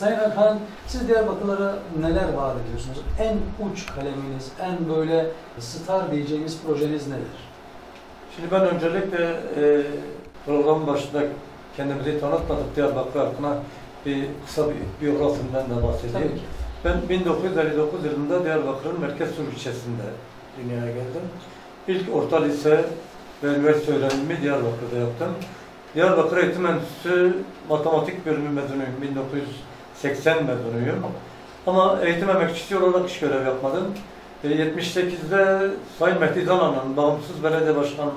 Sayın Erkan, siz Diyarbakırlara neler vaat ediyorsunuz? En uç kaleminiz, en böyle star diyeceğimiz projeniz nedir? Şimdi ben öncelikle e, programın başında kendimizi tanıtmadık Diyarbakır hakkında bir kısa bir biyografimden de bahsedeyim. Ben 1959 yılında Diyarbakır'ın Merkez Sur ilçesinde dünyaya geldim. İlk orta lise ve üniversite öğrenimimi Diyarbakır'da yaptım. Diyarbakır Eğitim Enstitüsü Matematik Bölümü mezunuyum. 1980 mezunuyum. Ama eğitim emekçisi olarak iş görev yapmadım. E, 78'de Sayın Mehdi Zanan'ın bağımsız belediye başkan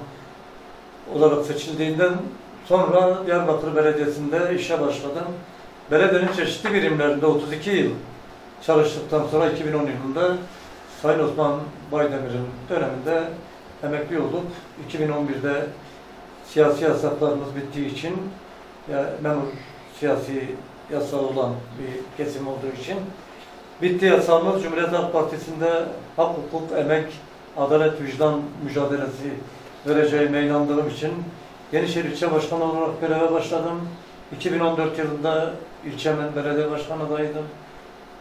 olarak seçildiğinden sonra Diyarbakır Belediyesi'nde işe başladım. Belediyenin çeşitli birimlerinde 32 yıl çalıştıktan sonra 2010 yılında Sayın Osman Baydemir'in döneminde emekli olduk. 2011'de siyasi yasaklarımız bittiği için ya, memur siyasi yasağı olan bir kesim olduğu için bitti yasağımız Cumhuriyet Halk Partisi'nde hak, hukuk, emek, adalet, vicdan mücadelesi vereceğime inandığım için Yenişehir İlçe Başkanı olarak göreve başladım. 2014 yılında ilçemin belediye başkanı adayıydım.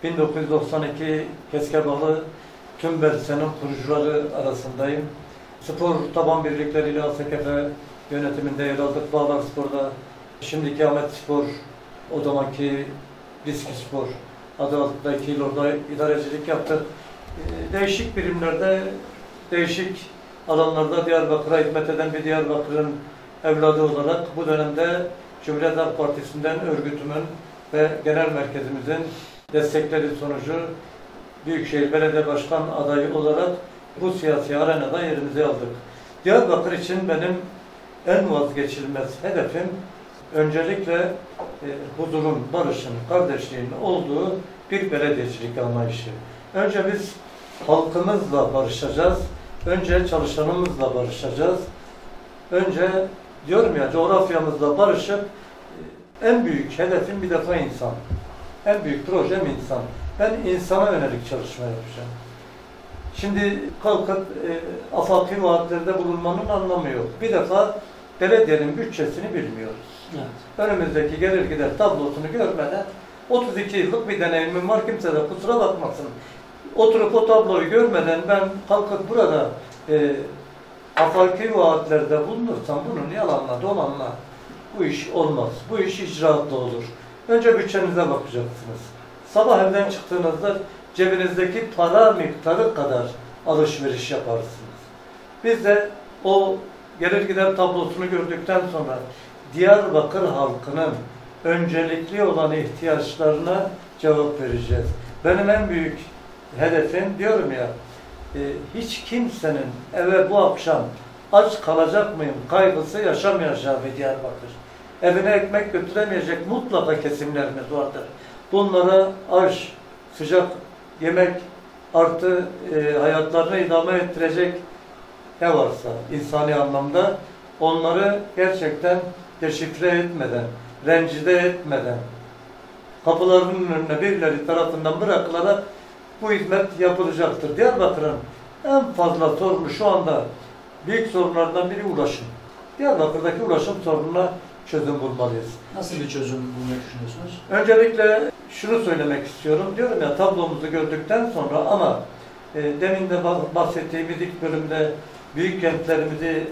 1992 Keskebalı tüm Bersen'in kurucuları arasındayım. Spor taban birlikleriyle ASKF yönetiminde yer aldık. Bağlar Spor'da şimdiki Ahmet Spor, o zamanki Riski Spor adı altında iki yıl orada idarecilik yaptık. Ee, Değişik birimlerde, değişik alanlarda Diyarbakır'a hizmet eden bir Diyarbakır'ın evladı olarak bu dönemde Cumhuriyet Halk Partisi'nden örgütümün ve genel merkezimizin destekleri sonucu Büyükşehir Belediye Başkan adayı olarak bu siyasi arenada yerimizi aldık. Diyarbakır için benim en vazgeçilmez hedefim öncelikle e, huzurun, barışın, kardeşliğin olduğu bir belediyecilik anlayışı. Önce biz halkımızla barışacağız. Önce çalışanımızla barışacağız. Önce diyorum ya coğrafyamızla barışıp e, en büyük hedefim bir defa insan. En büyük projem insan. Ben insana yönelik çalışma yapacağım. Şimdi kalkıp e, afaki vaatlerde bulunmanın anlamı yok. Bir defa belediyenin bütçesini bilmiyoruz. Evet. Önümüzdeki gelir gider tablosunu görmeden 32 yıllık bir deneyimim var kimse de kusura bakmasın. Oturup o tabloyu görmeden ben kalkıp burada e, afaki vaatlerde bulunursam bunun yalanla dolanla bu iş olmaz. Bu iş icraatla olur. Önce bütçenize bakacaksınız. Sabah evden çıktığınızda cebinizdeki para miktarı kadar alışveriş yaparsınız. Biz de o gelir gider tablosunu gördükten sonra Diyarbakır halkının öncelikli olan ihtiyaçlarına cevap vereceğiz. Benim en büyük hedefim diyorum ya, e, hiç kimsenin eve bu akşam aç kalacak mıyım kaygısı yaşamayacağı bir Diyarbakır. Evine ekmek götüremeyecek mutlaka kesimlerimiz vardır. Bunlara aş, sıcak yemek artı e, hayatlarını idame ettirecek ne varsa insani anlamda onları gerçekten deşifre etmeden, rencide etmeden, kapılarının önüne birileri tarafından bırakılarak bu hizmet yapılacaktır. Diyarbakır'ın en fazla sorunu şu anda büyük sorunlardan biri ulaşım. Diyarbakır'daki ulaşım sorununa çözüm bulmalıyız. Nasıl bir çözüm bulmayı düşünüyorsunuz? Öncelikle şunu söylemek istiyorum. Diyorum ya tablomuzu gördükten sonra ama e, demin de bah- bahsettiğimiz ilk bölümde büyük kentlerimizi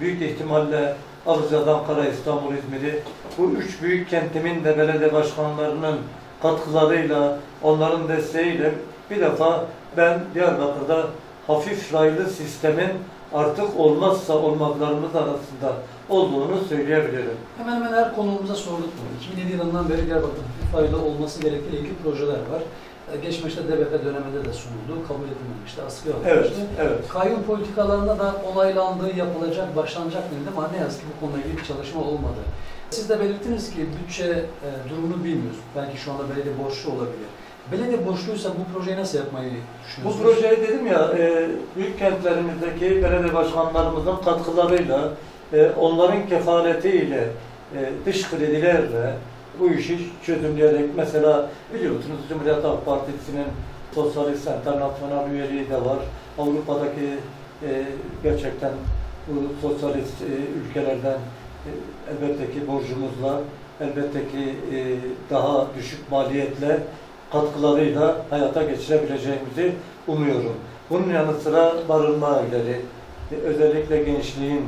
büyük ihtimalle alacağız Ankara, İstanbul, İzmir'i. Bu üç büyük kentimin de belediye başkanlarının katkılarıyla, onların desteğiyle bir defa ben Diyarbakır'da hafif raylı sistemin artık olmazsa olmazlarımız arasında olduğunu söyleyebilirim. Hemen hemen her konuğumuza sorduk bunu. 2007 yılından beri Diyarbakır'ın hafif fayda olması gerektiğiyle ilgili projeler var. Geçmişte DBP döneminde de sunuldu, kabul edilmemişti, askıya Evet, alınmıştı. evet. Kayyum politikalarında da onaylandığı, yapılacak, başlanacak denildi ama ne yazık ki bu konuyla ilgili bir çalışma olmadı. Siz de belirttiniz ki bütçe e, durumunu bilmiyoruz. Belki şu anda belediye borçlu olabilir. Belediye borçluysa bu projeyi nasıl yapmayı Bu düşünüyorsunuz? projeyi dedim ya, e, büyük kentlerimizdeki belediye başkanlarımızın katkılarıyla, e, onların kefaletiyle, e, dış kredilerle bu işi çözümleyerek mesela biliyorsunuz Cumhuriyet Halk Partisi'nin Sosyalist Internasyonel üyeliği de var. Avrupa'daki e, gerçekten bu sosyalist e, ülkelerden e, elbette ki borcumuzla elbette ki e, daha düşük maliyetle katkılarıyla hayata geçirebileceğimizi umuyorum. Bunun yanı sıra barınma evleri, e, özellikle gençliğin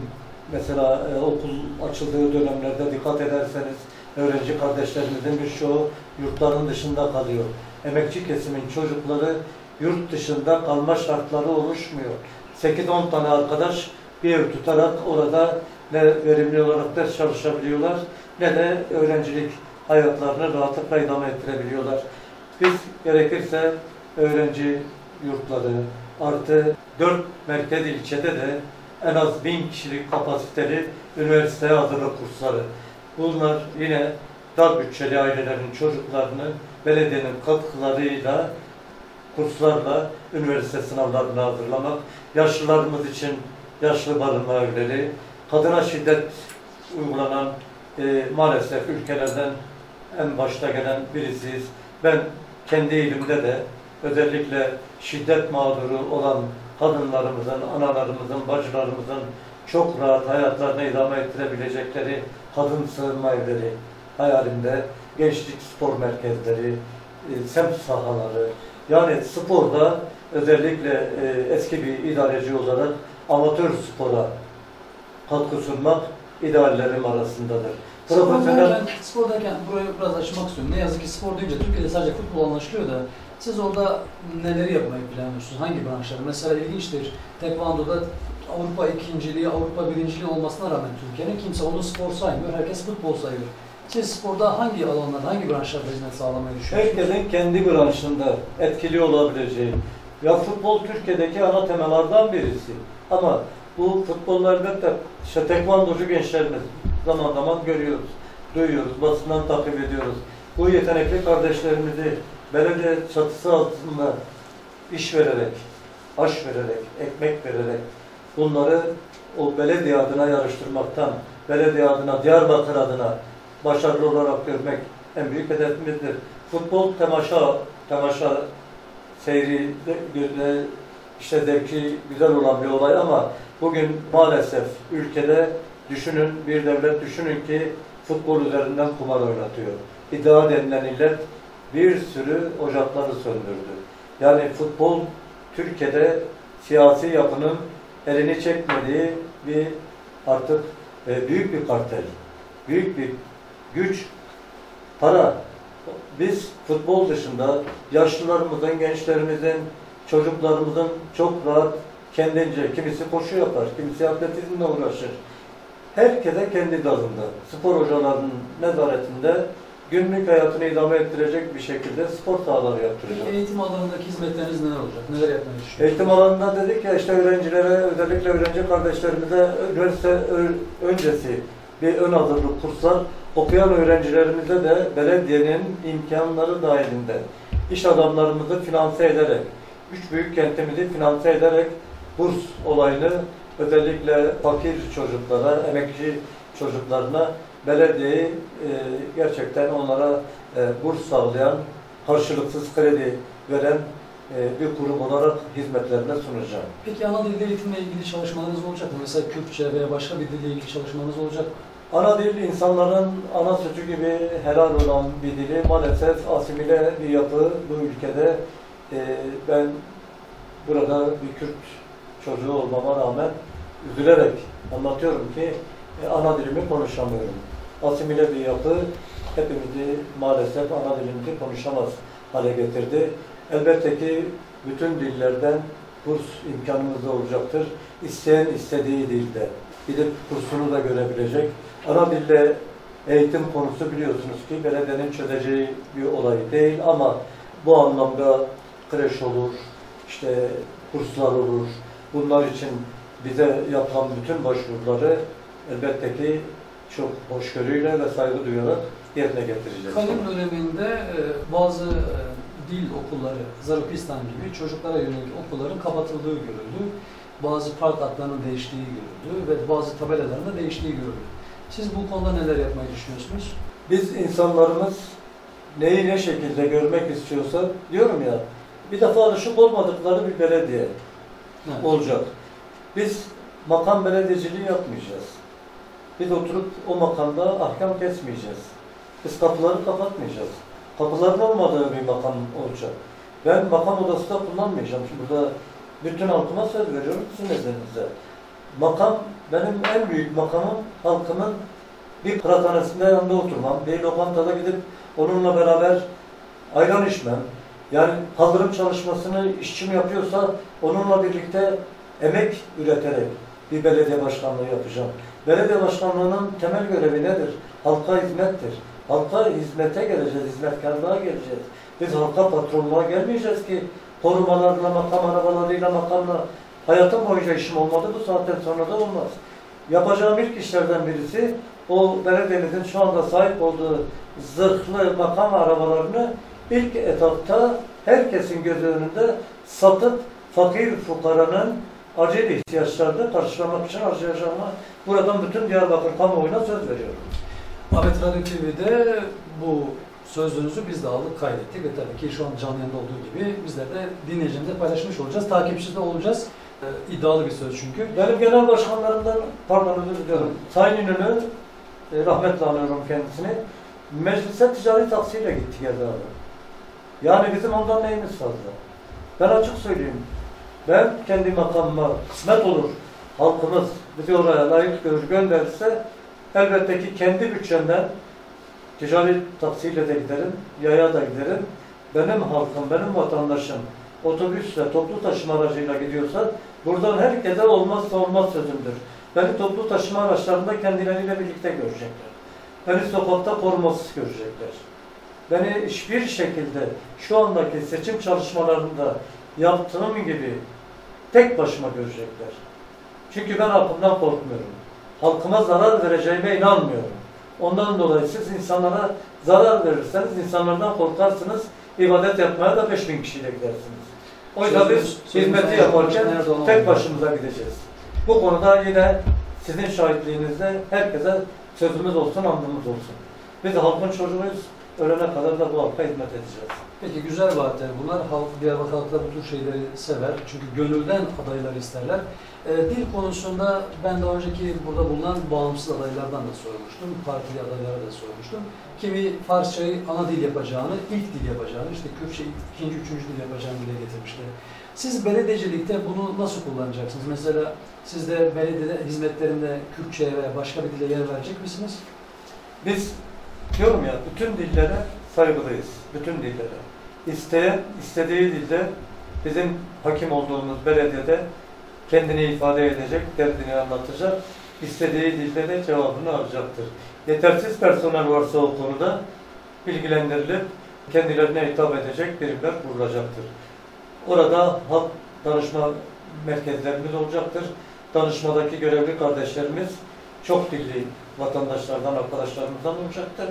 mesela e, okul açıldığı dönemlerde dikkat ederseniz öğrenci kardeşlerimizin birçoğu yurtların dışında kalıyor. Emekçi kesimin çocukları yurt dışında kalma şartları oluşmuyor. 8-10 tane arkadaş bir ev tutarak orada ne verimli olarak ders çalışabiliyorlar ne de öğrencilik hayatlarını rahatlıkla idame ettirebiliyorlar. Biz gerekirse öğrenci yurtları artı 4 merkez ilçede de en az 1000 kişilik kapasiteli üniversiteye hazırlık kursları. Bunlar yine dar bütçeli ailelerin çocuklarını belediyenin katkılarıyla kurslarla üniversite sınavlarına hazırlamak, yaşlılarımız için yaşlı barınma evleri, kadına şiddet uygulanan e, maalesef ülkelerden en başta gelen birisiyiz. Ben kendi ilimde de özellikle şiddet mağduru olan kadınlarımızın, analarımızın, bacılarımızın çok rahat hayatlarını idame ettirebilecekleri kadın sığınma evleri hayalimde, gençlik spor merkezleri, e, semt sahaları, yani sporda özellikle e, eski bir idareci olarak amatör spora katkı sunmak ideallerim arasındadır. Profesyonel derken, spor derken burayı biraz açmak istiyorum. Ne yazık ki spor deyince Türkiye'de sadece futbol anlaşılıyor da siz orada neleri yapmayı planlıyorsunuz? Hangi branşları? Mesela ilginçtir. Tekvando'da Avrupa ikinciliği, Avrupa birinciliği olmasına rağmen Türkiye'nin kimse onu spor saymıyor. Herkes futbol sayıyor. Siz sporda hangi alanlarda, hangi branşlarda hizmet sağlamayı düşünüyorsunuz? herkesin kendi branşında etkili olabileceği. Ya futbol Türkiye'deki ana temalardan birisi. Ama bu futbolda elbette işte tekvandocu gençlerimiz zaman zaman görüyoruz, duyuyoruz, basından takip ediyoruz. Bu yetenekli kardeşlerimizi belediye çatısı altında iş vererek, aş vererek, ekmek vererek bunları o belediye adına yarıştırmaktan, belediye adına, Diyarbakır adına başarılı olarak görmek en büyük hedefimizdir. Futbol temaşa, temaşa seyri de işte zevki güzel olan bir olay ama bugün maalesef ülkede düşünün bir devlet düşünün ki futbol üzerinden kumar oynatıyor. İddia denilen illet bir sürü ocakları söndürdü. Yani futbol Türkiye'de siyasi yapının elini çekmediği bir artık e, büyük bir kartel, büyük bir güç, para. Biz futbol dışında yaşlılarımızın, gençlerimizin, çocuklarımızın çok rahat kendince, kimisi koşu yapar, kimisi atletizmle uğraşır. Herkese kendi dalında, spor hocalarının nezaretinde günlük hayatını idame ettirecek bir şekilde spor sahaları yaptıracağız. eğitim alanındaki hizmetleriniz neler olacak? Neler yapmayı düşünüyorsunuz? Eğitim alanında dedik ya işte öğrencilere, özellikle öğrenci kardeşlerimize üniversite öncesi bir ön hazırlık kurslar okuyan öğrencilerimize de belediyenin imkanları dahilinde iş adamlarımızı finanse ederek, üç büyük kentimizi finanse ederek burs olayını özellikle fakir çocuklara, emekçi çocuklarına belediyeyi e, gerçekten onlara e, burs sağlayan, karşılıksız kredi veren e, bir kurum olarak hizmetlerine sunacağım. Peki ana dilde eğitimle ilgili çalışmalarınız olacak mı? Mesela Kürtçe veya başka bir dille ilgili çalışmalarınız olacak mı? Ana dil insanların ana sütü gibi helal olan bir dili maalesef asimile bir yapı bu ülkede. E, ben burada bir Kürt çocuğu olmama rağmen üzülerek anlatıyorum ki e, ana dilimi konuşamıyorum. Asimile bir yapı hepimizi maalesef ana dilimizi konuşamaz hale getirdi. Elbette ki bütün dillerden kurs imkanımız da olacaktır. İsteyen istediği dilde gidip kursunu da görebilecek. Ana dille eğitim konusu biliyorsunuz ki belediyenin çözeceği bir olay değil ama bu anlamda kreş olur, işte kurslar olur. Bunlar için bize yapılan bütün başvuruları elbette ki çok hoşgörüyle ve saygı duyarak yerine getireceğiz. Kalim döneminde e, bazı e, dil okulları, Zarupistan gibi çocuklara yönelik okulların kapatıldığı görüldü. Bazı park adlarının değiştiği görüldü ve bazı tabelaların da değiştiği görüldü. Siz bu konuda neler yapmayı düşünüyorsunuz? Biz insanlarımız neyi ne şekilde görmek istiyorsa diyorum ya bir defa alışık olmadıkları bir belediye Evet. olacak. Biz makam belediyeciliği yapmayacağız. Biz oturup o makamda ahkam kesmeyeceğiz. Biz kapıları kapatmayacağız. Kapıların olmadığı bir makam olacak. Ben makam odası da kullanmayacağım. Şimdi burada bütün halkıma söz veriyorum sizin nezdinizde. Makam, benim en büyük makamım halkımın bir kıraathanesinde yanında oturmam, bir lokantada gidip onunla beraber ayran içmem. Yani kaldırım çalışmasını işçim yapıyorsa onunla birlikte emek üreterek bir belediye başkanlığı yapacağım. Belediye başkanlığının temel görevi nedir? Halka hizmettir. Halka hizmete geleceğiz, hizmetkarlığa geleceğiz. Biz halka patronluğa gelmeyeceğiz ki korumalarla, makam arabalarıyla, makamla. Hayatım boyunca işim olmadı, bu saatten sonra da olmaz. Yapacağım ilk işlerden birisi o belediyemizin şu anda sahip olduğu zırhlı makam arabalarını ilk etapta herkesin gözü önünde satıp fakir fukaranın acil ihtiyaçlarını karşılamak için harcayacağıma buradan bütün Diyarbakır kamuoyuna söz veriyorum. Ahmet Radyo TV'de bu sözünüzü biz de aldık, kaydettik ve tabii ki şu an canlı yayında olduğu gibi bizler de dinleyicimizle paylaşmış olacağız. Takipçisi de olacağız. Ee, iddialı bir söz çünkü. Benim genel başkanlarımdan, pardon özür diliyorum, Sayın İnönü, e, rahmetle anıyorum kendisini, meclise ticari taksiyle gitti abi. Yani bizim ondan neyimiz fazla? Ben açık söyleyeyim, ben kendi makamıma kısmet olur, halkımız bizi oraya layık görür gönderirse, elbette ki kendi bütçemden ticari taksiyle de giderim, yaya da giderim. Benim halkım, benim vatandaşım otobüsle, toplu taşıma aracıyla gidiyorsa buradan herkese olmazsa olmaz sözümdür. Beni toplu taşıma araçlarında kendileriyle birlikte görecekler. Beni sokakta korumasız görecekler. Beni hiçbir şekilde şu andaki seçim çalışmalarında yaptığım gibi tek başıma görecekler. Çünkü ben halkımdan korkmuyorum. Halkıma zarar vereceğime inanmıyorum. Ondan dolayı siz insanlara zarar verirseniz insanlardan korkarsınız. ibadet yapmaya da 5000 kişiyle gidersiniz. O yüzden biz hizmeti yaparken tek başımıza gideceğiz. Bu konuda yine sizin şahitliğinizde herkese sözümüz olsun, andımız olsun. Biz halkın çocuğuyuz. Ölene kadar da bu halka hizmet edeceğiz. Peki güzel vaatler bunlar. Halk, Diyarbakır halkı bu tür şeyleri sever. Çünkü gönülden adaylar isterler. Ee, dil konusunda ben daha önceki burada bulunan bağımsız adaylardan da sormuştum. Partili adaylara da sormuştum. Kimi Farsçayı ana dil yapacağını, ilk dil yapacağını, işte Kürtçe ikinci, üçüncü dil yapacağını dile getirmişler. Siz belediyecilikte bunu nasıl kullanacaksınız? Mesela siz de belediyede hizmetlerinde Kürtçe'ye veya başka bir dile yer verecek misiniz? Biz diyorum ya bütün dillere saygılıyız. Bütün dillere. İsteyen istediği dilde bizim hakim olduğumuz belediyede kendini ifade edecek, derdini anlatacak. istediği dilde de cevabını alacaktır. Yetersiz personel varsa o konuda bilgilendirilip kendilerine hitap edecek birimler kurulacaktır. Orada halk danışma merkezlerimiz olacaktır. Danışmadaki görevli kardeşlerimiz çok dilli vatandaşlardan, arkadaşlarımızdan olacaktır.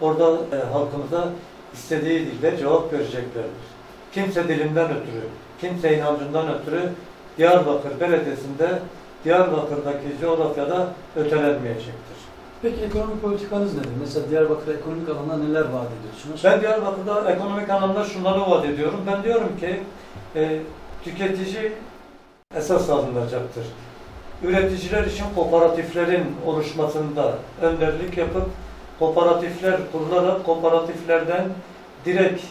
Orada e, halkımıza istediği dilde cevap vereceklerdir. Kimse dilinden ötürü, kimse inancından ötürü Diyarbakır Belediyesi'nde Diyarbakır'daki coğrafyada ötelenmeyecektir. Peki ekonomik politikanız nedir? Mesela Diyarbakır ekonomik alanda neler vaat ediyorsunuz? Ben Diyarbakır'da ekonomik anlamda şunları vaat ediyorum. Ben diyorum ki e, tüketici esas alınacaktır. Üreticiler için kooperatiflerin oluşmasında önderlik yapıp kooperatifler kurularak kooperatiflerden direkt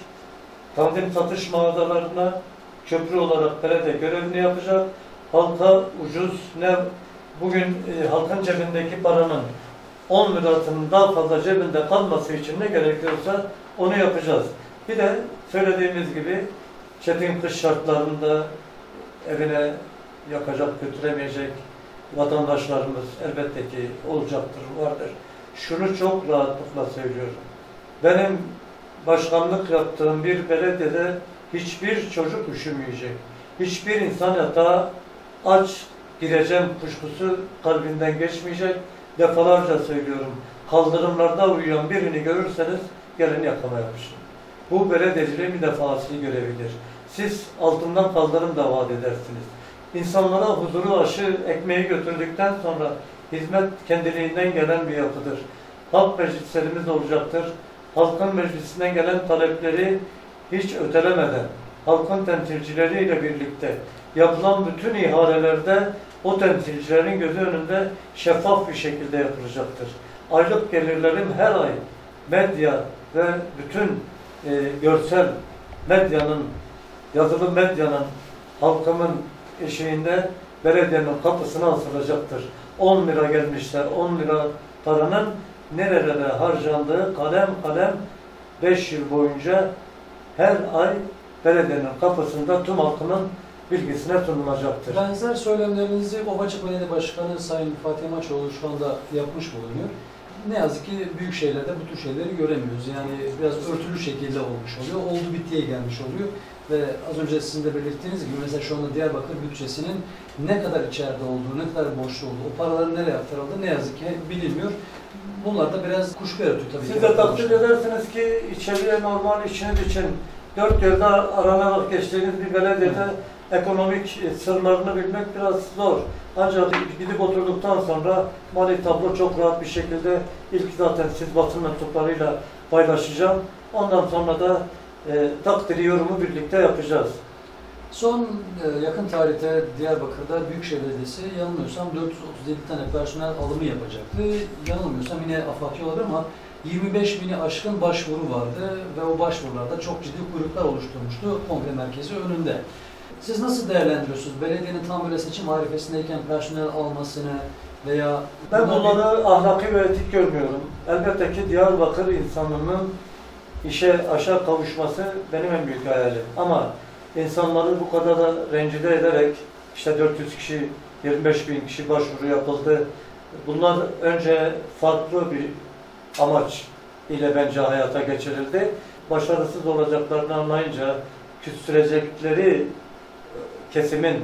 tanzim satış mağazalarına köprü olarak belediye görevini yapacak. Halka ucuz ne bugün e, halkın cebindeki paranın 10 lirasının daha fazla cebinde kalması için ne gerekiyorsa onu yapacağız. Bir de söylediğimiz gibi çetin kış şartlarında evine yakacak, götüremeyecek vatandaşlarımız elbette ki olacaktır, vardır. Şunu çok rahatlıkla söylüyorum. Benim başkanlık yaptığım bir belediyede hiçbir çocuk üşümeyecek. Hiçbir insan yatağa aç gireceğim kuşkusu kalbinden geçmeyecek. Defalarca söylüyorum. Kaldırımlarda uyuyan birini görürseniz gelin yakama yapışın. Bu belediyeciliğin bir defa asli görevidir. Siz altından kaldırım da vaat edersiniz. İnsanlara huzuru aşı ekmeği götürdükten sonra hizmet kendiliğinden gelen bir yapıdır. Halk meclislerimiz olacaktır. Halkın meclisinden gelen talepleri hiç ötelemeden, halkın temsilcileriyle birlikte yapılan bütün ihalelerde o temsilcilerin gözü önünde şeffaf bir şekilde yapılacaktır. Aylık gelirlerim her ay medya ve bütün e, görsel medyanın, yazılı medyanın halkımın eşiğinde belediyenin kapısına asılacaktır. 10 lira gelmişler, 10 lira paranın nerelere harcandığı kalem kalem 5 yıl boyunca her ay belediyenin kapısında tüm halkının bilgisine sunulacaktır. Benzer söylemlerinizi Ovacık Belediye Başkanı Sayın Fatih Maçoğlu şu anda yapmış bulunuyor. Ne yazık ki büyük şehirlerde bu tür şeyleri göremiyoruz. Yani biraz örtülü şekilde olmuş oluyor. Oldu bittiye gelmiş oluyor. Ve az önce sizin de belirttiğiniz gibi mesela şu anda Diyarbakır bütçesinin ne kadar içeride olduğu, ne kadar boşta olduğu, o paraların nereye aktarıldığı ne yazık ki bilinmiyor. Bunlar da biraz kuşku yaratıyor tabii Siz ki. de takdir edersiniz ki içeriye normal işiniz için dört yılda aranarak geçtiğiniz bir belediyede ekonomik sırlarını bilmek biraz zor. Ancak gidip oturduktan sonra mali tablo çok rahat bir şekilde ilk zaten siz basın mensuplarıyla paylaşacağım. Ondan sonra da e, takdiri yorumu birlikte yapacağız. Son e, yakın tarihte Diyarbakır'da Büyükşehir Belediyesi yanılmıyorsam 437 tane personel alımı yapacaktı. Yanılmıyorsam yine afaki olabilir ama 25 bini aşkın başvuru vardı ve o başvurularda çok ciddi kuyruklar oluşturmuştu kongre merkezi önünde. Siz nasıl değerlendiriyorsunuz? Belediyenin tam böyle seçim arifesindeyken personel almasını veya Ben buna bir- bunları ahlaki ve etik görmüyorum. Elbette ki Diyarbakır insanının işe aşağı kavuşması benim en büyük hayalim. Ama insanları bu kadar da rencide ederek işte 400 kişi, 25 bin kişi başvuru yapıldı. Bunlar önce farklı bir amaç ile bence hayata geçirildi. Başarısız olacaklarını anlayınca küstürecekleri kesimin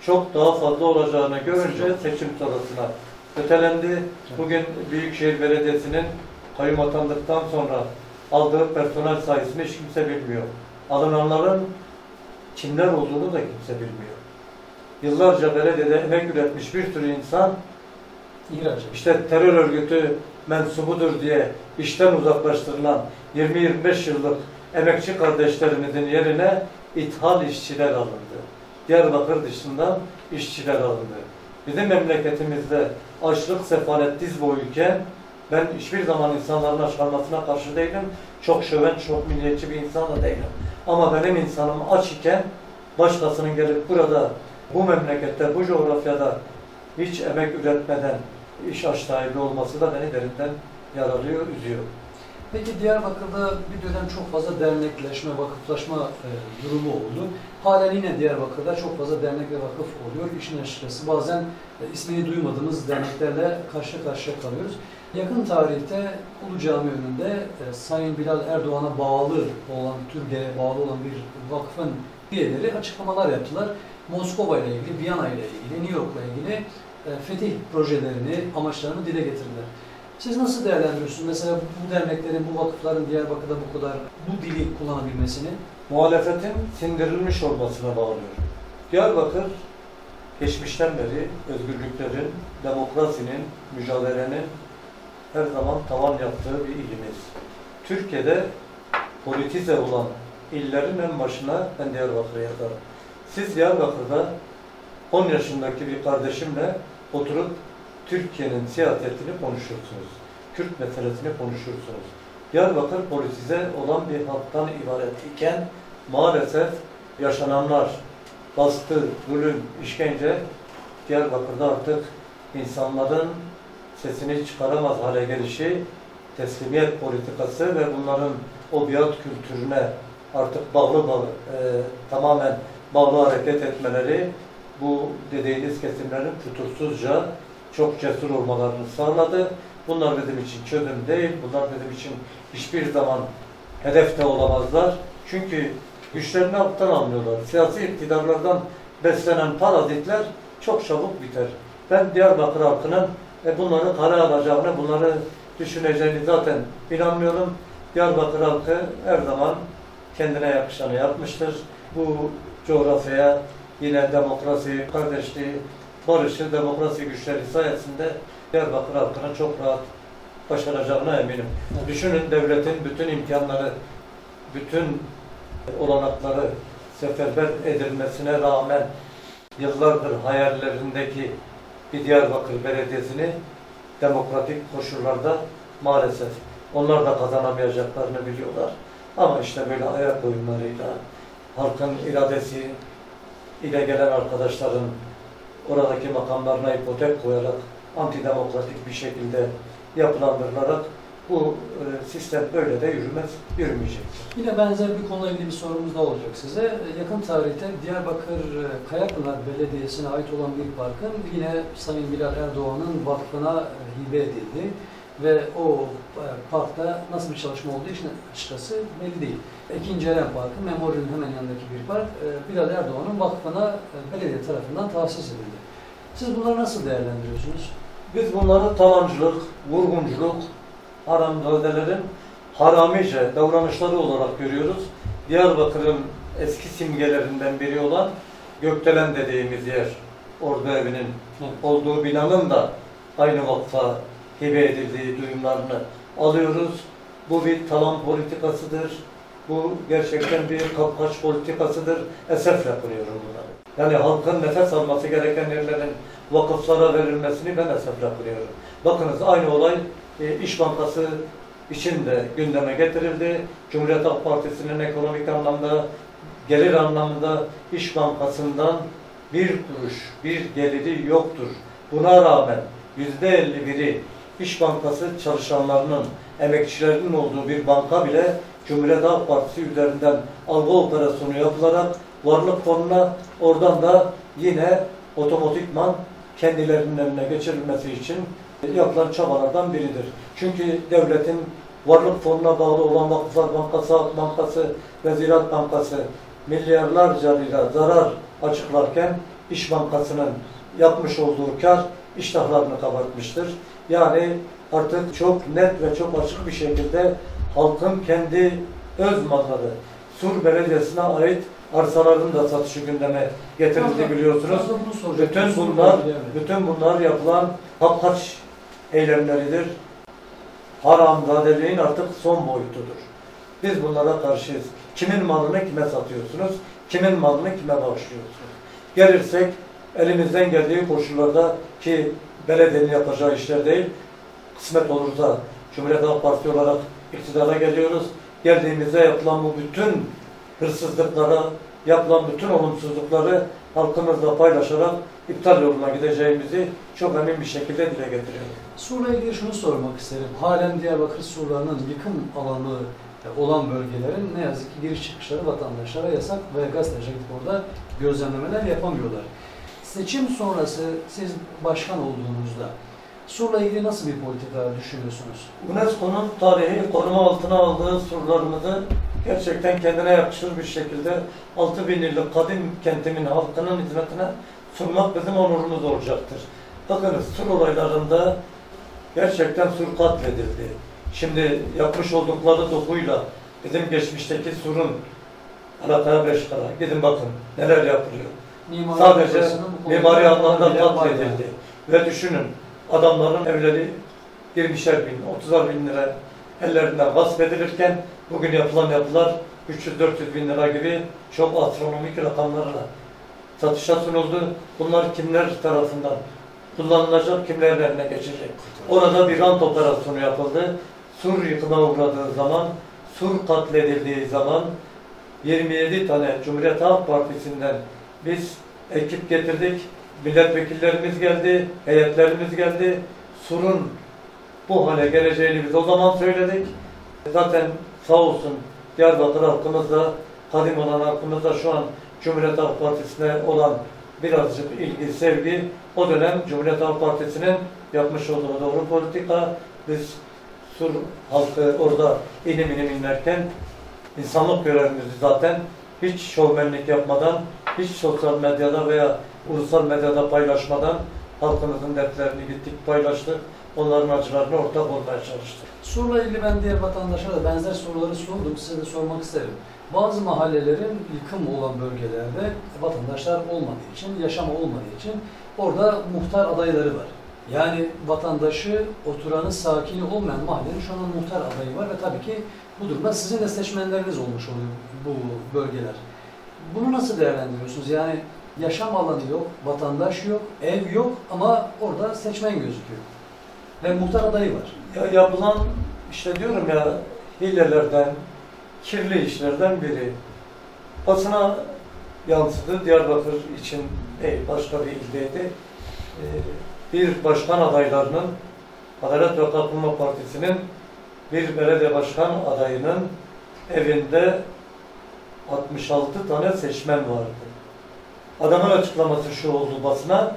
çok daha fazla olacağını görünce seçim sonrasına ötelendi. Bugün Büyükşehir Belediyesi'nin kayyum atandıktan sonra aldığı personel sayısını hiç kimse bilmiyor. Alınanların kimler olduğunu da kimse bilmiyor. Yıllarca belediyede emek üretmiş bir sürü insan ihraç. işte terör örgütü mensubudur diye işten uzaklaştırılan 20-25 yıllık emekçi kardeşlerimizin yerine ithal işçiler alındı. Diyarbakır dışından işçiler alındı. Bizim memleketimizde açlık, sefalet diz boyuyken ben hiçbir zaman insanların aç kalmasına karşı değilim. Çok şöven, çok milliyetçi bir insan da değilim. Ama benim insanım aç iken başkasının gelip burada bu memlekette, bu coğrafyada hiç emek üretmeden iş aç sahibi olması da beni derinden yaralıyor, üzüyor. Peki Diyarbakır'da bir dönem çok fazla dernekleşme, vakıflaşma e, durumu oldu. Halen yine Diyarbakır'da çok fazla dernek ve vakıf oluyor. İşin açıkçası bazen e, ismini duymadığımız derneklerle karşı karşıya kalıyoruz. Yakın tarihte Ulu Cami önünde e, Sayın Bilal Erdoğan'a bağlı olan, Türkiye'ye bağlı olan bir vakfın üyeleri açıklamalar yaptılar. Moskova ile ilgili, Viyana ile ilgili, New York'la ilgili e, fetih projelerini, amaçlarını dile getirdiler. Siz nasıl değerlendiriyorsunuz mesela bu derneklerin, bu vakıfların Diyarbakır'da bu kadar bu dili kullanabilmesini? Muhalefetin sindirilmiş olmasına bağlıyor. Diyarbakır geçmişten beri özgürlüklerin, demokrasinin, mücadelenin her zaman tavan yaptığı bir ilimiz. Türkiye'de politize olan illerin en başına ben Diyarbakır'ı yazarım. Siz Diyarbakır'da 10 yaşındaki bir kardeşimle oturup Türkiye'nin siyasetini konuşursunuz. Kürt meselesini konuşursunuz. Diyarbakır politize olan bir halktan ibaret iken maalesef yaşananlar, baskı, zulüm, işkence Diyarbakır'da artık insanların sesini çıkaramaz hale gelişi, teslimiyet politikası ve bunların o biat kültürüne artık bağlı bağlı, e, tamamen bağlı hareket etmeleri bu dediğiniz kesimlerin fütursuzca çok cesur olmalarını sağladı. Bunlar bizim için çözüm değil, bunlar bizim için hiçbir zaman hedefte olamazlar. Çünkü güçlerini alttan almıyorlar. Siyasi iktidarlardan beslenen parazitler çok çabuk biter. Ben Diyarbakır halkının e, bunları kara alacağını, bunları düşüneceğini zaten inanmıyorum. Diyarbakır halkı her zaman kendine yakışanı yapmıştır. Bu coğrafyaya yine demokrasi, kardeşliği, barışı, demokrasi güçleri sayesinde Diyarbakır halkının çok rahat başaracağına eminim. Düşünün devletin bütün imkanları, bütün olanakları seferber edilmesine rağmen yıllardır hayallerindeki bir Diyarbakır Belediyesi'ni demokratik koşullarda maalesef Onlar da kazanamayacaklarını biliyorlar. Ama işte böyle ayak oyunlarıyla, halkın iradesi ile gelen arkadaşların oradaki makamlarına ipotek koyarak antidemokratik bir şekilde yapılandırılarak bu e, sistem böyle de yürümez, yürümeyecektir. Yine benzer bir konuyla ilgili bir sorumuz da olacak size. Yakın tarihte Diyarbakır e, Kayapınar Belediyesi'ne ait olan bir parkın yine Sayın Bilal Erdoğan'ın vakfına e, hibe edildi. Ve o e, parkta nasıl bir çalışma olduğu için açıkçası belli değil. İkinci Eren Parkı, Memorial'in hemen yanındaki bir park, e, Bilal Erdoğan'ın vakfına e, belediye tarafından tahsis edildi. Siz bunları nasıl değerlendiriyorsunuz? Biz bunları talancılık, vurgunculuk, haramzadelerin haramice davranışları olarak görüyoruz. Diyarbakır'ın eski simgelerinden biri olan Gökdelen dediğimiz yer, Ordu Evi'nin olduğu binanın da aynı vakfa hibe edildiği duyumlarını alıyoruz. Bu bir talan politikasıdır. Bu gerçekten bir kapkaç politikasıdır. Esefle kınıyorum bunları. Yani halkın nefes alması gereken yerlerin vakıflara verilmesini ben esefle kınıyorum. Bakınız aynı olay e, İş Bankası için de gündeme getirildi. Cumhuriyet Halk Partisi'nin ekonomik anlamda, gelir anlamında İş Bankası'ndan bir kuruş, bir geliri yoktur. Buna rağmen yüzde elli biri İş Bankası çalışanlarının, emekçilerinin olduğu bir banka bile Cumhuriyet Halk Partisi üzerinden algı operasyonu yapılarak varlık fonuna oradan da yine otomatikman kendilerinin eline geçirilmesi için yapılan çabalardan biridir. Çünkü devletin varlık fonuna bağlı olan Vakıflar Bankası, Halk Bankası ve Ziraat Bankası milyarlarca lira zarar açıklarken İş Bankası'nın yapmış olduğu kar iştahlarını kabartmıştır. Yani artık çok net ve çok açık bir şekilde halkın kendi öz malları, Sur Belediyesi'ne ait arsaların da satışı gündeme getirildi biliyorsunuz. Bütün bunlar, bütün bunlar yapılan kapkaç eylemleridir. Haramzadeliğin artık son boyutudur. Biz bunlara karşıyız. Kimin malını kime satıyorsunuz? Kimin malını kime bağışlıyorsunuz? Gelirsek elimizden geldiği koşullarda ki belediyenin yapacağı işler değil, kısmet olursa Cumhuriyet Halk Partisi olarak iktidara geliyoruz. Geldiğimizde yapılan bu bütün hırsızlıklara, yapılan bütün olumsuzlukları halkımızla paylaşarak iptal yoluna gideceğimizi çok emin bir şekilde dile getiriyorum. Sur'la ilgili şunu sormak isterim. Halen Diyarbakır surlarının yıkım alanı olan bölgelerin ne yazık ki giriş çıkışları vatandaşlara yasak ve gazeteciler gidip orada gözlemlemeler yapamıyorlar. Seçim sonrası siz başkan olduğunuzda Sur'la ilgili nasıl bir politika düşünüyorsunuz? UNESCO'nun tarihi koruma altına aldığı surlarımızı gerçekten kendine yakışır bir şekilde 6000 yıllık kadim kentimin halkının hizmetine sunmak bizim onurumuz olacaktır. Bakınız sur olaylarında gerçekten sur katledildi. Şimdi yapmış oldukları dokuyla bizim geçmişteki surun Alataya Beşkara gidin bakın neler yapılıyor. Mimari Sadece mimari anlamda katledildi. Ve düşünün adamların evleri 20'şer bin, 30'ar bin lira ellerinden gasp edilirken bugün yapılan yapılar 300-400 bin lira gibi çok astronomik rakamlarla satışa sunuldu. Bunlar kimler tarafından kullanılacak, kimlerin eline geçecek? Orada bir rant operasyonu yapıldı. Sur yıkıma uğradığı zaman, Sur katledildiği zaman 27 tane Cumhuriyet Halk Partisi'nden biz ekip getirdik. Milletvekillerimiz geldi, heyetlerimiz geldi. Sur'un bu hale geleceğini biz o zaman söyledik. Zaten sağ olsun Diyarbakır halkımız da, kadim olan halkımız da şu an Cumhuriyet Halk Partisi'ne olan birazcık ilgi, sevgi o dönem Cumhuriyet Halk Partisi'nin yapmış olduğu doğru politika. Biz Sur halkı orada inim inim inlerken insanlık görevimizi zaten hiç şovmenlik yapmadan, hiç sosyal medyada veya ulusal medyada paylaşmadan halkımızın dertlerini gittik paylaştık. Onların acılarına ortak olmaya çalıştık. Sur'la ilgili ben diğer vatandaşlara da benzer soruları sordum. Size de sormak isterim. Bazı mahallelerin yıkım olan bölgelerde vatandaşlar olmadığı için, yaşam olmadığı için orada muhtar adayları var. Yani vatandaşı, oturanı, sakini olmayan mahallenin şu an muhtar adayı var ve tabii ki bu durumda sizin de seçmenleriniz olmuş oluyor bu bölgeler. Bunu nasıl değerlendiriyorsunuz? Yani yaşam alanı yok, vatandaş yok, ev yok ama orada seçmen gözüküyor. Ve muhtar adayı var. Ya yapılan işte diyorum ya hilelerden, kirli işlerden biri. Basına yansıdı. Diyarbakır için değil, başka bir ildeydi. Ee, Bir başkan adaylarının Adalet ve Kalkınma Partisi'nin bir belediye başkan adayının evinde 66 tane seçmen vardı. Adamın açıklaması şu oldu basına.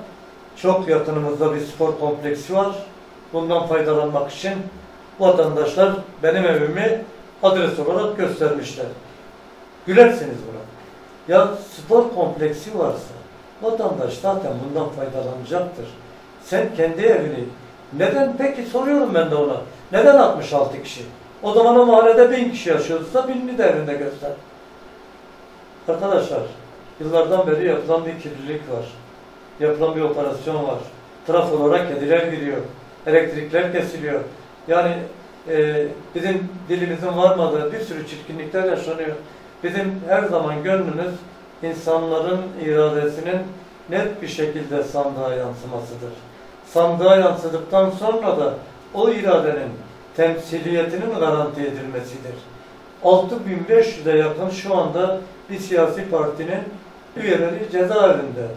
Çok yakınımızda bir spor kompleksi var. Bundan faydalanmak için vatandaşlar benim evimi adres olarak göstermişler. Gülersiniz buna. Ya spor kompleksi varsa vatandaş zaten bundan faydalanacaktır. Sen kendi evini neden peki soruyorum ben de ona. Neden 66 kişi? O zaman o mahallede bin kişi yaşıyorsa binini de evinde göster. Arkadaşlar yıllardan beri yapılan bir kirlilik var. Yapılan bir operasyon var. Trafo olarak kediler giriyor. Elektrikler kesiliyor. Yani e, bizim dilimizin varmadığı bir sürü çirkinlikler yaşanıyor. Bizim her zaman gönlümüz insanların iradesinin net bir şekilde sandığa yansımasıdır. Sandığa yansıdıktan sonra da o iradenin temsiliyetinin garanti edilmesidir. 6500'e yakın şu anda bir siyasi partinin üyeleri cezaevinde.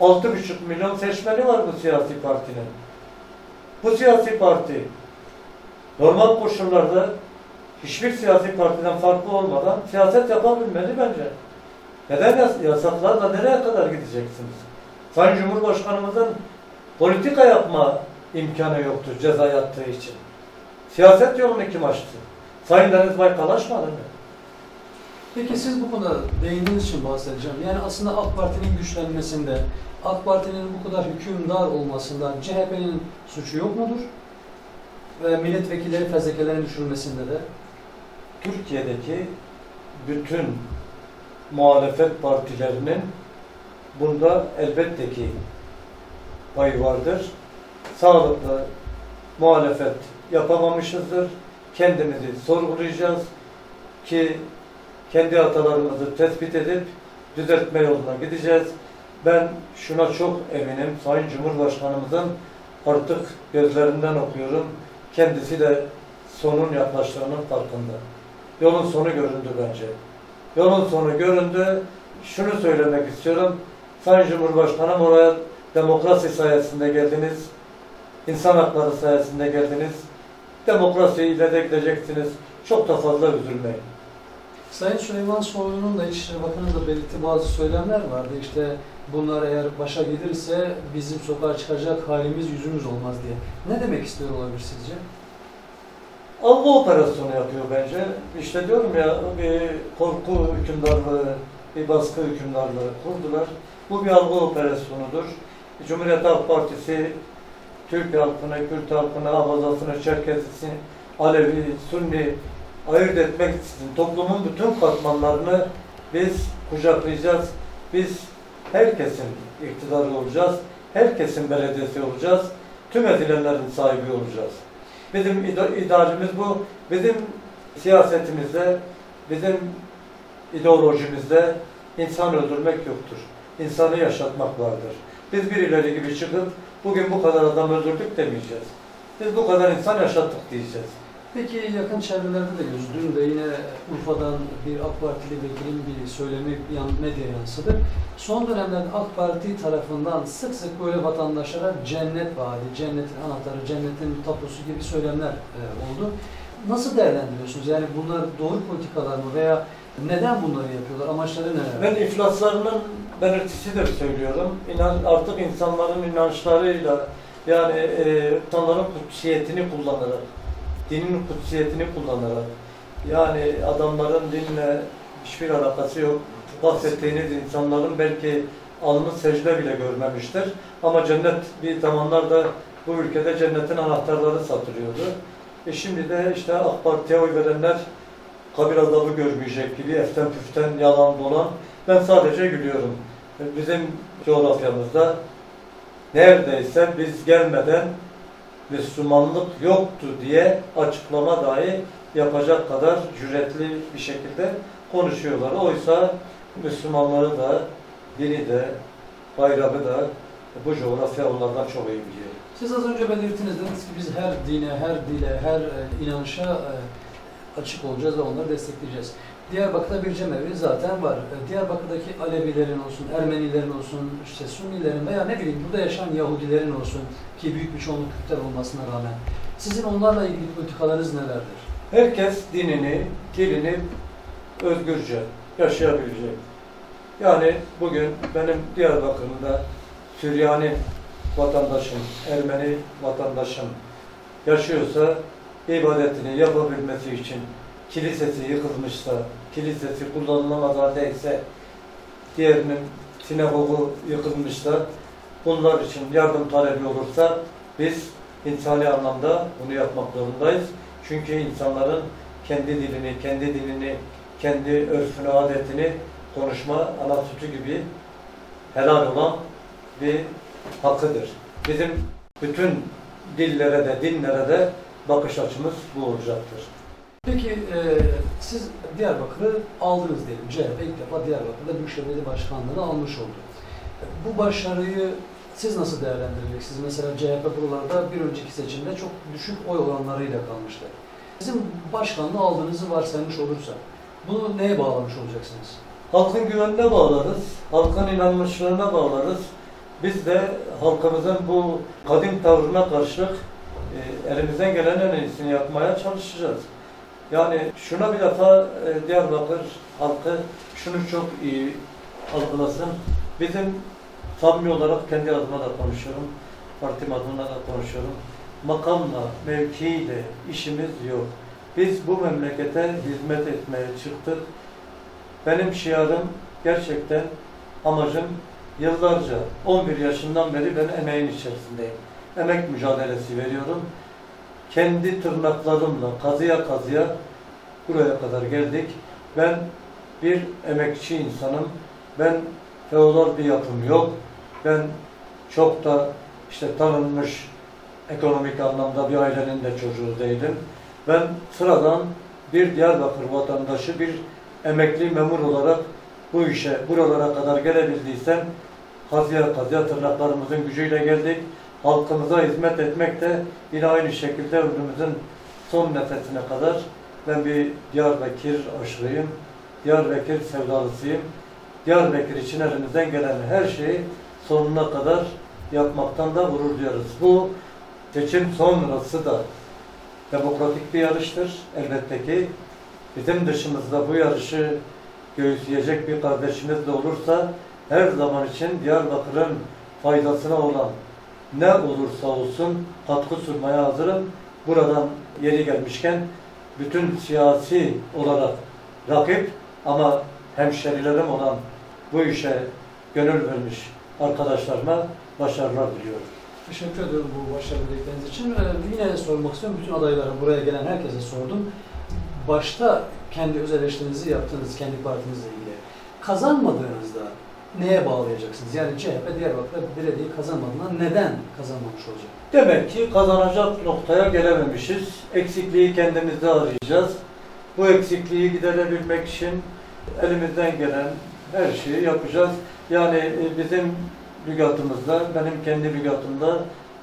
6,5 milyon seçmeni var bu siyasi partinin. Bu siyasi parti normal koşullarda hiçbir siyasi partiden farklı olmadan siyaset yapabilmeli bence. Neden yas- yasaklarla nereye kadar gideceksiniz? Sayın Cumhurbaşkanımızın politika yapma imkanı yoktur ceza yattığı için. Siyaset yolunu kim açtı? Sayın Deniz Baykal açmadı mı? Peki siz bu konuda değindiğiniz için bahsedeceğim. Yani aslında AK Parti'nin güçlenmesinde, AK Parti'nin bu kadar hükümdar olmasında CHP'nin suçu yok mudur? Ve milletvekilleri fezlekelerin düşürmesinde de. Türkiye'deki bütün muhalefet partilerinin bunda elbette ki payı vardır. Sağlıklı muhalefet yapamamışızdır. Kendimizi sorgulayacağız ki kendi hatalarımızı tespit edip düzeltme yoluna gideceğiz. Ben şuna çok eminim. Sayın Cumhurbaşkanımızın artık gözlerinden okuyorum. Kendisi de sonun yaklaştığının farkında. Yolun sonu göründü bence. Yolun sonu göründü. Şunu söylemek istiyorum. Sayın Cumhurbaşkanım oraya demokrasi sayesinde geldiniz. İnsan hakları sayesinde geldiniz. Demokrasi ile de gideceksiniz. Çok da fazla üzülmeyin. Sayın Süleyman Soylu'nun da İçişleri Bakanı'nın da belirttiği bazı söylemler vardı. İşte bunlar eğer başa gelirse bizim sokağa çıkacak halimiz yüzümüz olmaz diye. Ne demek istiyor olabilir sizce? Algı operasyonu yapıyor bence. İşte diyorum ya bir korku hükümdarlığı, bir baskı hükümdarlığı kurdular. Bu bir algı operasyonudur. Cumhuriyet Halk Partisi Türk halkını, Kürt halkını, Abazasını, Çerkezisini, Alevi, Sunni ayırt etmek için toplumun bütün katmanlarını biz kucaklayacağız. Biz herkesin iktidarı olacağız. Herkesin belediyesi olacağız. Tüm edilenlerin sahibi olacağız. Bizim idealimiz bu. Bizim siyasetimizde, bizim ideolojimizde insan öldürmek yoktur. İnsanı yaşatmak vardır. Biz birileri gibi çıkıp bugün bu kadar adam öldürdük demeyeceğiz. Biz bu kadar insan yaşattık diyeceğiz. Peki yakın çevrelerde de gözü. Dün de yine Urfa'dan bir AK Partili vekilin bir söylemi yan, medyaya yansıdı. Son dönemlerde AK Parti tarafından sık sık böyle vatandaşlara cennet vaadi, cennetin anahtarı, cennetin tapusu gibi söylemler e, oldu. Nasıl değerlendiriyorsunuz? Yani bunlar doğru politikalar mı veya neden bunları yapıyorlar? Amaçları neler? Ben iflaslarının belirtisidir söylüyorum. İnan, artık insanların inançlarıyla yani e, insanların kutsiyetini kullanarak, dinin kutsiyetini kullanarak yani adamların dinle hiçbir alakası yok. Bahsettiğiniz insanların belki alnı secde bile görmemiştir. Ama cennet bir zamanlarda bu ülkede cennetin anahtarları satılıyordu. E şimdi de işte AK Parti'ye oy verenler kabir azabı görmeyecek gibi eften püften yalan dolan. Ben sadece gülüyorum. Bizim coğrafyamızda neredeyse biz gelmeden Müslümanlık yoktu diye açıklama dahi yapacak kadar cüretli bir şekilde konuşuyorlar. Oysa Müslümanları da, dini de, bayrağı da bu coğrafya onlardan çok iyi biliyor. Siz az önce belirttiniz dediniz ki biz her dine, her dile, her e, inanışa e, açık olacağız ve onları destekleyeceğiz. Diyarbakır'da bir cemevi zaten var. E, Diyarbakır'daki Alevilerin olsun, Ermenilerin olsun, işte Sunnilerin veya ne bileyim burada yaşayan Yahudilerin olsun ki büyük bir çoğunluk Kürtler olmasına rağmen sizin onlarla ilgili politikalarınız nelerdir? Herkes dinini, dilini özgürce yaşayabilecek. Yani bugün benim Diyarbakır'ımda Süryani vatandaşım, Ermeni vatandaşım yaşıyorsa ibadetini yapabilmesi için kilisesi yıkılmışsa, kilisesi kullanılamaz haldeyse, diğerinin sinagogu yıkılmışsa, bunlar için yardım talebi olursa biz insani anlamda bunu yapmak zorundayız. Çünkü insanların kendi dilini, kendi dinini, kendi örfünü, adetini konuşma ana sütü gibi helal olan bir hakkıdır. Bizim bütün dillere de, dinlere de bakış açımız bu olacaktır. Peki e, siz Diyarbakır'ı aldınız diyelim. CHP ilk defa Diyarbakır'da Büyükşehir Belediye Başkanlığı'nı almış oldu. E, Bu başarıyı siz nasıl değerlendireceksiniz? Mesela CHP buralarda bir önceki seçimde çok düşük oy oranlarıyla kalmıştı. Sizin başkanlığı aldığınızı varsaymış olursa bunu neye bağlamış olacaksınız? Halkın güvenine bağlarız, halkın inanmışlığına bağlarız. Biz de halkımızın bu kadim tavrına karşılık e, elimizden gelen en iyisini yapmaya çalışacağız. Yani şuna bir defa e, Diyarbakır halkı şunu çok iyi algılasın. Bizim samimi olarak kendi adıma da konuşuyorum, partim adına da konuşuyorum. Makamla, mevkiyle işimiz yok. Biz bu memlekete hizmet etmeye çıktık. Benim şiarım gerçekten amacım yıllarca 11 yaşından beri ben emeğin içerisindeyim. Emek mücadelesi veriyorum. Kendi tırnaklarımla kazıya kazıya buraya kadar geldik. Ben bir emekçi insanım. Ben feodal bir yapım yok. Ben çok da işte tanınmış ekonomik anlamda bir ailenin de çocuğu değilim. Ben sıradan bir Diyarbakır vatandaşı, bir emekli memur olarak bu işe buralara kadar gelebildiysem kazıya kazıya tırnaklarımızın gücüyle geldik. Halkımıza hizmet etmek de yine aynı şekilde ömrümüzün son nefesine kadar ben bir Diyarbakır aşırıyım. Diyarbakır sevdalısıyım. Diyarbakır için elimizden gelen her şeyi sonuna kadar yapmaktan da gurur duyarız. Bu seçim sonrası da demokratik bir yarıştır elbette ki. Bizim dışımızda bu yarışı göğüsleyecek bir kardeşimiz de olursa her zaman için Diyarbakır'ın faydasına olan ne olursa olsun katkı sunmaya hazırım. Buradan yeri gelmişken bütün siyasi olarak rakip ama hemşerilerim olan bu işe gönül vermiş arkadaşlarıma başarılar diliyorum. Teşekkür ediyorum bu başarılı dilekleriniz için. Ee, yine sormak istiyorum. Bütün adaylara, buraya gelen herkese sordum. Başta kendi öz eleştirinizi yaptığınız kendi partinizle ilgili. Kazanmadığınızda neye bağlayacaksınız? Yani CHP Diyarbakır'da belediye kazanmadığında neden kazanmamış olacak? Demek ki kazanacak noktaya gelememişiz. Eksikliği kendimizde arayacağız. Bu eksikliği giderebilmek için elimizden gelen her şeyi yapacağız. Yani e, bizim lügatımızda, benim kendi lügatımda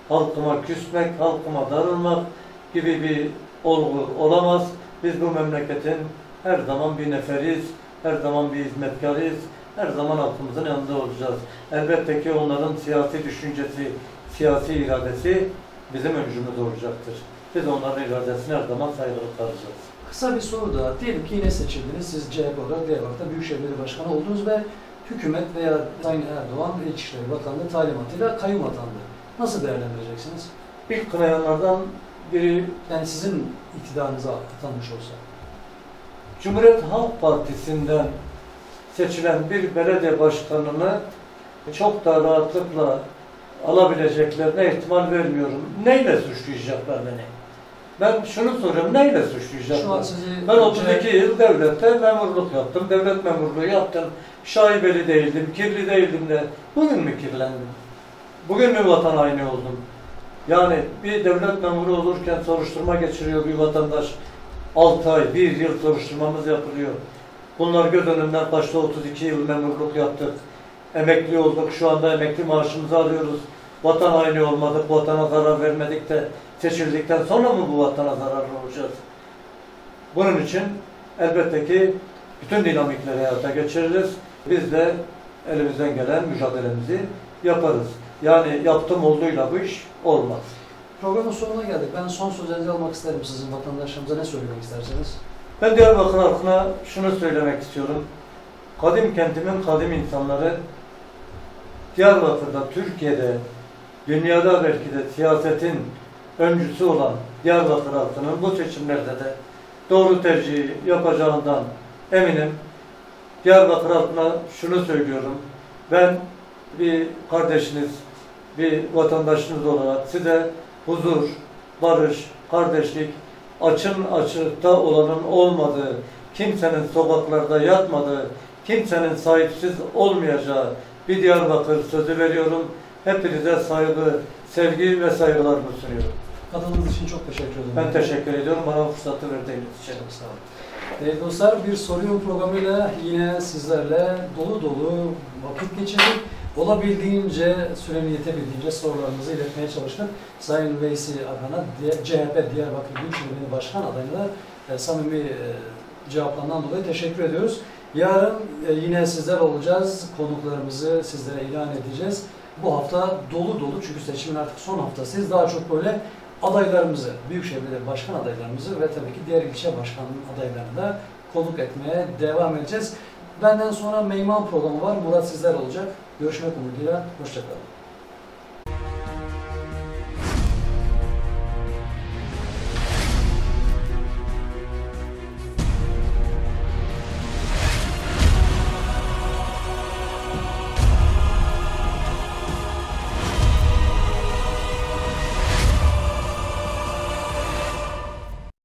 halkıma küsmek, halkıma darılmak gibi bir olgu olamaz. Biz bu memleketin her zaman bir neferiz, her zaman bir hizmetkarıyız, her zaman halkımızın yanında olacağız. Elbette ki onların siyasi düşüncesi, siyasi iradesi bizim öncümüz olacaktır. Biz onların iradesine her zaman saygılı kalacağız. Kısa bir soru da. Diyelim ki yine seçildiniz. Siz CHP olarak Diyarbakır'da Büyükşehir Belediye Başkanı oldunuz ve hükümet veya Sayın Erdoğan İçişleri Bakanlığı talimatıyla kayyum atandı. Nasıl değerlendireceksiniz? İlk kınayanlardan biri Yani sizin iktidarınıza atanmış olsa. Cumhuriyet Halk Partisi'nden seçilen bir belediye başkanını çok da rahatlıkla alabileceklerine ihtimal vermiyorum. Neyle suçlayacaklar beni? Ben şunu soruyorum, neyle suçlayacaklar? sizi Ben 32 yıl devlette memurluk yaptım, devlet memurluğu yaptım. Şaibeli değildim, kirli değildim de bugün mü kirlendim? Bugün mü vatan haini oldum? Yani bir devlet memuru olurken soruşturma geçiriyor bir vatandaş. 6 ay, 1 yıl soruşturmamız yapılıyor. Bunlar göz önünden kaçtı 32 yıl memurluk yaptık. Emekli olduk, şu anda emekli maaşımızı alıyoruz. vatan haini olmadık, vatana zarar vermedik de seçildikten sonra mı bu vatana zararlı olacağız? Bunun için elbette ki bütün dinamikleri hayata geçiririz. Biz de elimizden gelen mücadelemizi yaparız. Yani yaptım olduğuyla bu iş olmaz. Programın sonuna geldik. Ben son sözlerinizi almak isterim sizin vatandaşlarımıza ne söylemek isterseniz. Ben Diyarbakır halkına şunu söylemek istiyorum. Kadim kentimin kadim insanları Diyarbakır'da, Türkiye'de, dünyada belki de siyasetin öncüsü olan Diyarbakır halkının bu seçimlerde de doğru tercihi yapacağından eminim. Diyarbakır halkına şunu söylüyorum. Ben bir kardeşiniz, bir vatandaşınız olarak size huzur, barış, kardeşlik, açın açıkta olanın olmadığı, kimsenin sokaklarda yatmadığı, kimsenin sahipsiz olmayacağı bir Diyarbakır sözü veriyorum. Hepinize saygı, sevgi ve saygılarımı sunuyorum. Katıldığınız için çok teşekkür ederim. Ben teşekkür ediyorum bana bu fırsatı verdiğiniz için. Çok sağ olun. Değerli dostlar bir soruyor programıyla yine sizlerle dolu dolu vakit geçirdik. Olabildiğince sürenin yetebildiğince sorularımızı iletmeye çalıştık. Sayın Veysi Arhan'a CHP Diyarbakır Büyükşehir Başkan adayına e, samimi e, cevaplarından dolayı teşekkür ediyoruz. Yarın e, yine sizler olacağız. Konuklarımızı sizlere ilan edeceğiz. Bu hafta dolu dolu çünkü seçimin artık son haftasıyız. Daha çok böyle adaylarımızı, Büyükşehir Belediye Başkan adaylarımızı ve tabii ki diğer ilçe başkan adaylarını da konuk etmeye devam edeceğiz. Benden sonra Meyman programı var. Murat sizler olacak. Görüşmek umuduyla. Hoşçakalın.